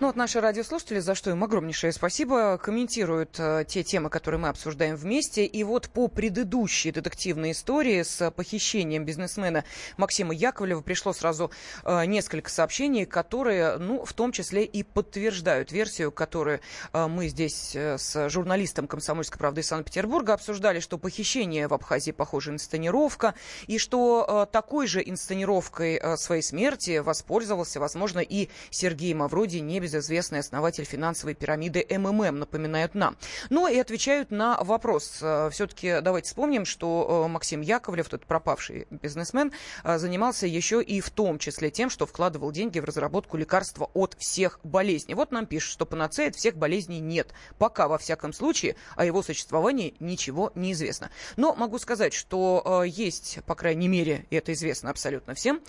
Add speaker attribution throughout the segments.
Speaker 1: Ну вот наши радиослушатели, за что им огромнейшее спасибо, комментируют э, те темы, которые мы обсуждаем вместе. И вот по предыдущей детективной истории с похищением бизнесмена Максима Яковлева пришло сразу э, несколько сообщений, которые, ну, в том числе и подтверждают версию, которую э, мы здесь э, с журналистом «Комсомольской правды» Санкт-Петербурга обсуждали, что похищение в Абхазии похоже инсценировка, и что э, такой же инсценировкой э, своей смерти воспользовался, возможно, и Сергей Мавроди, не небезызвестный основатель финансовой пирамиды МММ, напоминают нам. Но ну и отвечают на вопрос. Э, Все-таки давайте вспомним, что э, Максим Яковлев, тот пропавший бизнесмен, э, занимался еще и в том числе тем, что вкладывал деньги в разработку лекарства от всех болезней. Вот нам пишут, что панацея от всех болезней нет. Пока, во всяком случае, о его существовании ничего не известно. Но могу сказать, что есть, по крайней мере, и это известно абсолютно всем,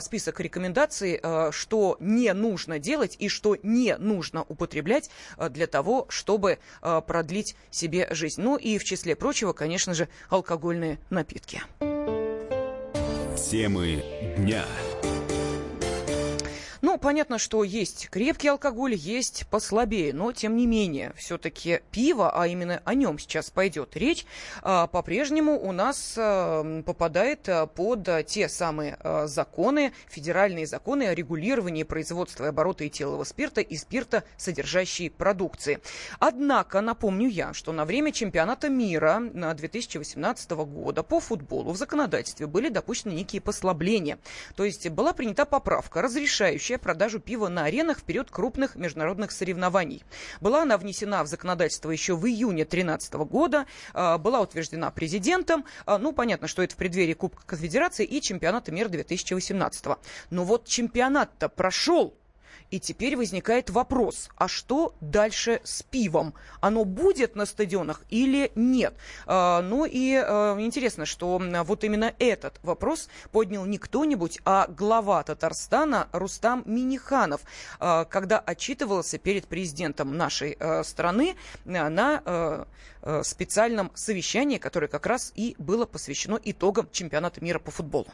Speaker 1: список рекомендаций, что не нужно делать и что не нужно употреблять э, для того, чтобы э, продлить себе жизнь. Ну и в числе прочего, конечно же, алкогольные напитки.
Speaker 2: Темы дня.
Speaker 1: Ну, понятно, что есть крепкий алкоголь, есть послабее, но тем не менее, все-таки пиво, а именно о нем сейчас пойдет речь, а, по-прежнему у нас а, попадает а, под те самые законы, федеральные законы о регулировании производства и оборота этилового спирта и спирта, содержащей продукции. Однако, напомню я, что на время чемпионата мира на 2018 года по футболу в законодательстве были допущены некие послабления. То есть была принята поправка, разрешающая продажу пива на аренах в период крупных международных соревнований. Была она внесена в законодательство еще в июне 2013 года, а, была утверждена президентом. А, ну, понятно, что это в преддверии Кубка Конфедерации и чемпионата мира 2018. Но вот чемпионат-то прошел и теперь возникает вопрос, а что дальше с пивом? Оно будет на стадионах или нет? А, ну и а, интересно, что вот именно этот вопрос поднял не кто-нибудь, а глава Татарстана Рустам Миниханов, а, когда отчитывался перед президентом нашей страны на специальном совещании, которое как раз и было посвящено итогам чемпионата мира по футболу.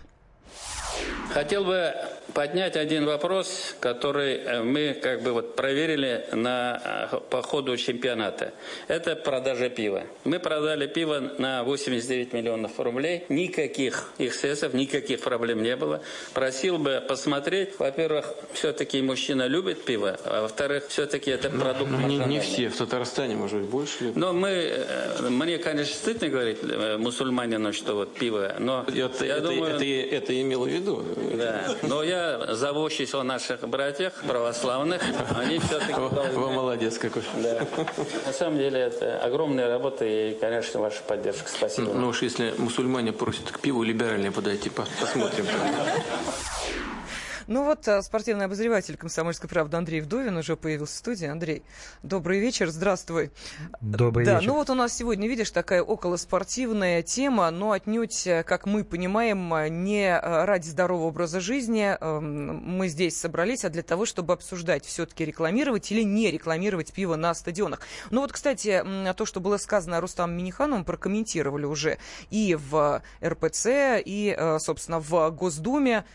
Speaker 3: Хотел бы поднять один вопрос, который э, мы как бы вот проверили на, э, по ходу чемпионата. Это продажа пива. Мы продали пиво на 89 миллионов рублей. Никаких эксцессов, никаких проблем не было. Просил бы посмотреть. Во-первых, все-таки мужчина любит пиво, а во-вторых, все-таки это ну, продукт
Speaker 4: ну, не, не все. В Татарстане, может быть, больше любят.
Speaker 3: Но мы, э, мне, конечно, стыдно говорить мусульманину, что вот пиво, но
Speaker 4: это, я это, думаю... Это, это, это имел в виду.
Speaker 3: Да, но я заботюсь о наших братьях православных. Они все-таки.
Speaker 4: Вы молодец какой.
Speaker 3: Да. На самом деле это огромная работа и, конечно, ваша поддержка. Спасибо.
Speaker 4: Ну уж если мусульмане просят к пиву либеральнее подойти, посмотрим.
Speaker 1: Ну вот а, спортивный обозреватель «Комсомольской правды» Андрей Вдовин уже появился в студии. Андрей, добрый вечер, здравствуй.
Speaker 5: Добрый
Speaker 1: да,
Speaker 5: вечер.
Speaker 1: ну вот у нас сегодня, видишь, такая околоспортивная тема, но отнюдь, э, как мы понимаем, э, не э, ради здорового образа жизни эм, мы здесь собрались, а для того, чтобы обсуждать, все-таки рекламировать или не рекламировать пиво на стадионах. Ну вот, кстати, то, что было сказано Рустам Минихановым, прокомментировали уже и в РПЦ, и, собственно, в Госдуме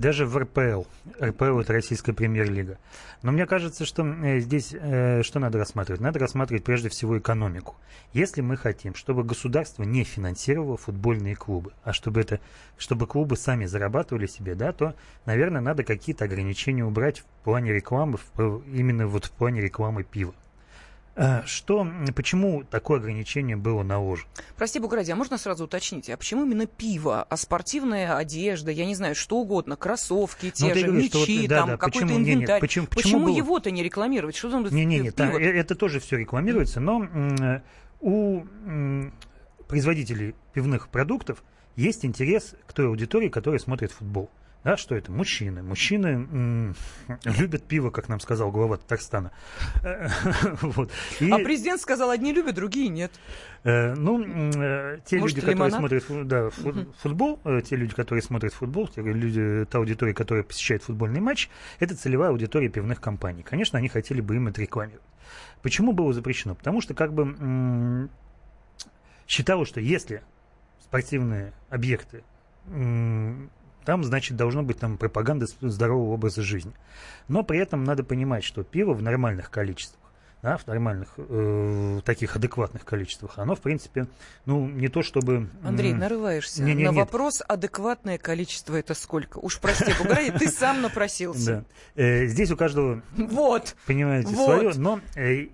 Speaker 5: даже в РПЛ. РПЛ – это российская премьер-лига. Но мне кажется, что э, здесь э, что надо рассматривать? Надо рассматривать прежде всего экономику. Если мы хотим, чтобы государство не финансировало футбольные клубы, а чтобы, это, чтобы клубы сами зарабатывали себе, да, то, наверное, надо какие-то ограничения убрать в плане рекламы, в, именно вот в плане рекламы пива. А, что, почему такое ограничение было наложено?
Speaker 1: Прости, Бугради, а можно сразу уточнить, а почему именно пиво, а спортивная одежда, я не знаю, что угодно, кроссовки ну, те ну, же, говорю, мечи, вот, да, там, да, какой-то почему, инвентарь. Не, не, почему почему, почему его-то не рекламировать? Что там
Speaker 5: не, не, не, да, э, это тоже все рекламируется, но у производителей пивных продуктов есть интерес к той аудитории, которая смотрит футбол. Да, что это? Мужчины. Мужчины м- любят пиво, как нам сказал глава Татарстана.
Speaker 1: вот. И, а президент сказал, одни любят, другие нет.
Speaker 5: Э, ну, э, те Может, люди, которые смотрят да, футбол, э, те люди, которые смотрят футбол, те люди, та аудитория, которая посещает футбольный матч, это целевая аудитория пивных компаний. Конечно, они хотели бы им это рекламировать. Почему было запрещено? Потому что как бы м- считалось, что если спортивные объекты там, значит, должно быть там пропаганда здорового образа жизни. Но при этом надо понимать, что пиво в нормальных количествах да, в нормальных, э, таких адекватных количествах, оно, в принципе, ну, не то чтобы...
Speaker 1: Андрей, нарываешься не, не, на нет. вопрос, адекватное количество это сколько? Уж прости, Буграй, ты сам напросился.
Speaker 5: Да. Э, здесь у каждого,
Speaker 1: вот,
Speaker 5: понимаете, вот. свое, но э,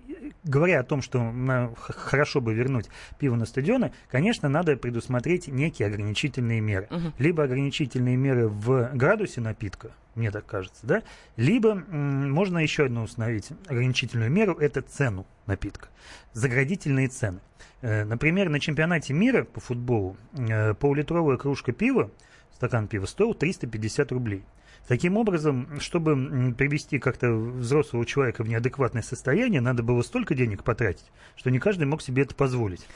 Speaker 5: говоря о том, что хорошо бы вернуть пиво на стадионы, конечно, надо предусмотреть некие ограничительные меры. Угу. Либо ограничительные меры в градусе напитка, мне так кажется, да? Либо м, можно еще одну установить ограничительную меру, это цену напитка. Заградительные цены. Э, например, на чемпионате мира по футболу э, полулитровая кружка пива, стакан пива стоил 350 рублей. Таким образом, чтобы привести как-то взрослого человека в неадекватное состояние, надо было столько денег потратить, что не каждый мог себе это позволить.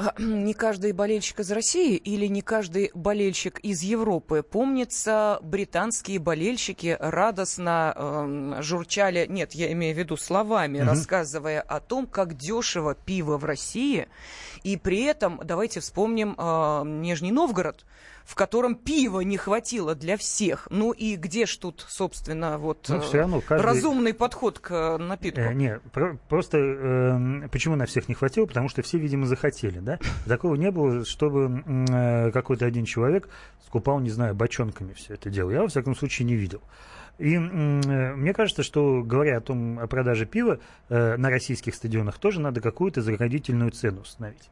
Speaker 1: А, не каждый болельщик из России или не каждый болельщик из Европы. Помнится, британские болельщики радостно э, журчали, нет, я имею в виду словами, mm рассказывая о том, как дешево пиво в России. И при этом давайте вспомним э, Нижний Новгород в котором пива не хватило для всех. Ну и где ж тут, собственно, вот ну, все равно каждый... разумный подход к э, напитку? Э,
Speaker 5: не, про- просто э, почему на всех не хватило? Потому что все, видимо, захотели, да? Такого не было, чтобы э, какой-то один человек скупал, не знаю, бочонками все это дело. Я, во всяком случае, не видел. И э, мне кажется, что говоря о том, о продаже пива э, на российских стадионах, тоже надо какую-то заградительную цену установить.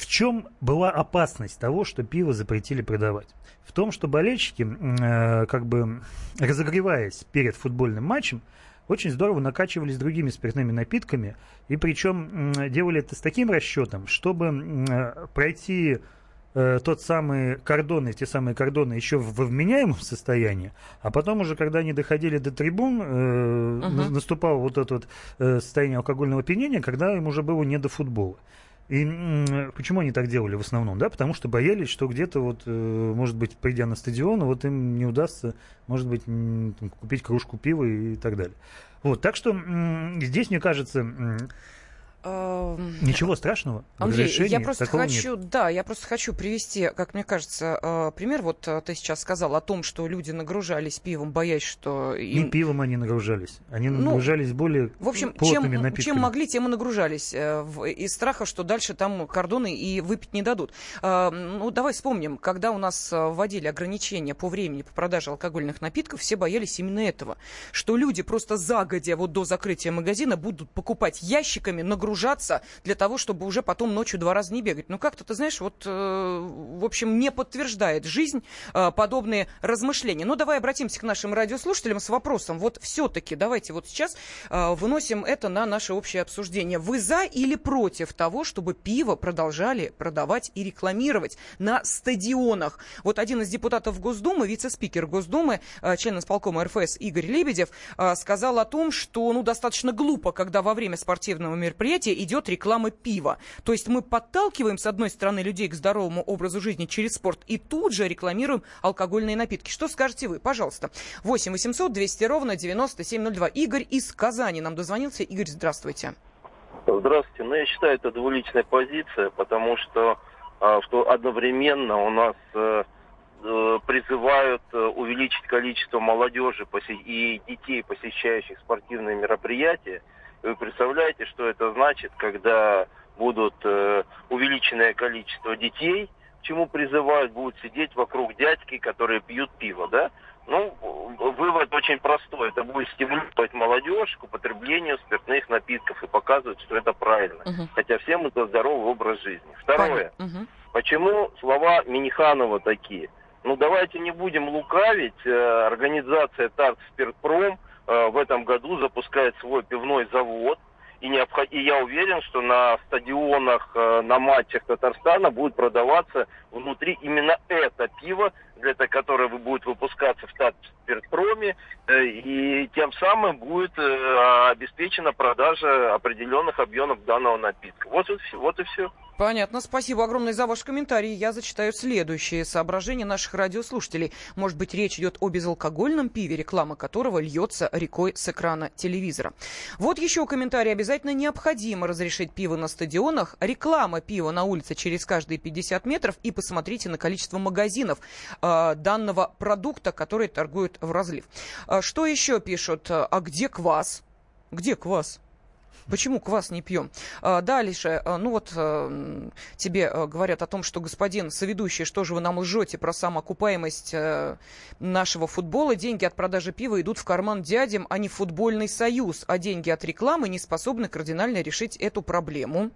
Speaker 5: В чем была опасность того, что пиво запретили продавать? В том, что болельщики, э, как бы разогреваясь перед футбольным матчем, очень здорово накачивались другими спиртными напитками, и причем э, делали это с таким расчетом, чтобы э, пройти э, тот самый кордон, эти самые кордоны еще в, в вменяемом состоянии, а потом уже, когда они доходили до трибун, э, uh-huh. наступало вот это вот э, состояние алкогольного опьянения, когда им уже было не до футбола. И почему они так делали в основном? Да, потому что боялись, что где-то вот, э, может быть, придя на стадион, вот им не удастся, может быть, купить кружку пива и так далее. Вот, так что здесь, мне кажется, Ничего страшного.
Speaker 1: Андрей, я просто хочу, нет. да, я просто хочу привести, как мне кажется, э, пример. Вот э, ты сейчас сказал о том, что люди нагружались пивом, боясь, что
Speaker 5: им... не пивом они нагружались, они ну, нагружались более
Speaker 1: в общем, плотными чем, напитками. чем могли, тем и нагружались э, из страха, что дальше там кордоны и выпить не дадут. Ну давай вспомним, когда у нас вводили ограничения по времени по продаже алкогольных напитков, все боялись именно этого, что люди просто загодя вот до закрытия магазина будут покупать ящиками нагружать загружаться для того, чтобы уже потом ночью два раза не бегать. Ну, как-то, ты знаешь, вот, э, в общем, не подтверждает жизнь э, подобные размышления. Но ну, давай обратимся к нашим радиослушателям с вопросом. Вот все-таки давайте вот сейчас э, выносим это на наше общее обсуждение. Вы за или против того, чтобы пиво продолжали продавать и рекламировать на стадионах? Вот один из депутатов Госдумы, вице-спикер Госдумы, член исполкома РФС Игорь Лебедев, сказал о том, что ну, достаточно глупо, когда во время спортивного мероприятия мероприятия идет реклама пива. То есть мы подталкиваем, с одной стороны, людей к здоровому образу жизни через спорт и тут же рекламируем алкогольные напитки. Что скажете вы? Пожалуйста. 8 800 200 ровно 9702. Игорь из Казани нам дозвонился. Игорь, здравствуйте.
Speaker 6: Здравствуйте. Ну, я считаю, это двуличная позиция, потому что, а, что одновременно у нас э, э, призывают э, увеличить количество молодежи и детей, посещающих спортивные мероприятия. Вы представляете, что это значит, когда будут э, увеличенное количество детей, к чему призывают, будут сидеть вокруг дядьки, которые пьют пиво, да? Ну, вывод очень простой. Это будет стимулировать молодежь к употреблению спиртных напитков и показывать, что это правильно. Угу. Хотя всем это здоровый образ жизни. Второе. Угу. Почему слова Миниханова такие? Ну, давайте не будем лукавить. Э, организация ТАРТ Спиртпром – в этом году запускает свой пивной завод. И, необход... и я уверен, что на стадионах, э, на матчах Татарстана будет продаваться внутри именно это пиво для которой будет выпускаться в Татспиртпроме, э, и тем самым будет э, обеспечена продажа определенных объемов данного напитка. Вот все. Вот и все.
Speaker 1: Понятно. Спасибо огромное за ваш комментарий. Я зачитаю следующие соображения наших радиослушателей. Может быть, речь идет о безалкогольном пиве, реклама которого льется рекой с экрана телевизора. Вот еще комментарий. Обязательно необходимо разрешить пиво на стадионах. Реклама пива на улице через каждые 50 метров. И посмотрите на количество магазинов э, данного продукта, которые торгуют в разлив. А, что еще пишут? А где квас? Где квас? Почему квас не пьем? А, дальше, а, ну вот а, тебе говорят о том, что господин соведущий, что же вы нам лжете про самоокупаемость нашего футбола. Деньги от продажи пива идут в карман дядям, а не в футбольный союз. А деньги от рекламы не способны кардинально решить эту проблему.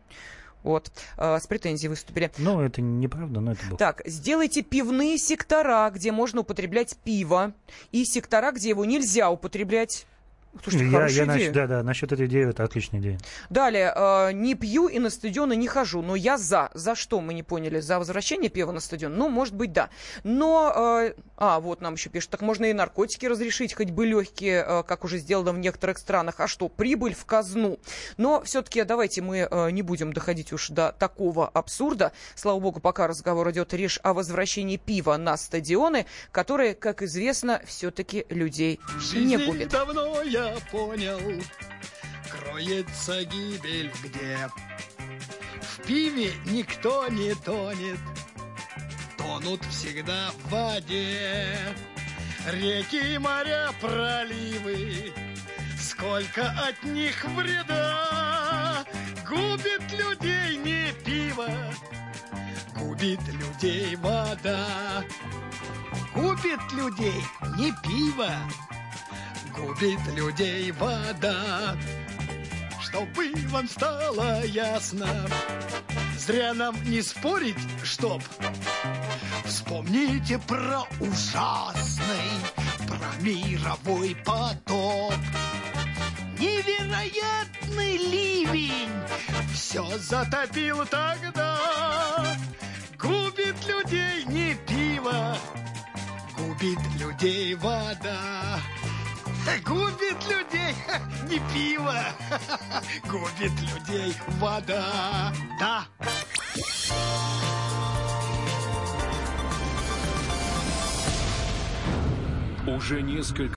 Speaker 1: Вот, э, с претензией выступили.
Speaker 5: Ну, это неправда, но это было.
Speaker 1: Так, сделайте пивные сектора, где можно употреблять пиво, и сектора, где его нельзя употреблять.
Speaker 5: Слушайте, я, я идея. да, да, насчет этой идеи это отличная идея.
Speaker 1: Далее, э, не пью и на стадионы не хожу, но я за. За что мы не поняли? За возвращение пива на стадион? Ну, может быть, да. Но, э, а, вот нам еще пишут, так можно и наркотики разрешить, хоть бы легкие, э, как уже сделано в некоторых странах. А что, прибыль в казну? Но все-таки давайте мы э, не будем доходить уж до такого абсурда. Слава богу, пока разговор идет лишь о возвращении пива на стадионы, которые, как известно, все-таки людей не губят.
Speaker 7: давно я понял, кроется гибель где. В пиве никто не тонет, тонут всегда в воде. Реки, моря, проливы, сколько от них вреда. Губит людей не пиво, губит людей вода. Губит людей не пиво, губит людей вода. Чтобы вам стало ясно, зря нам не спорить, чтоб Вспомните про ужасный, про мировой потоп. Невероятный ливень все затопил тогда. Губит людей не пиво, губит людей вода. Губит людей не пиво, губит людей вода. Да.
Speaker 2: Уже несколько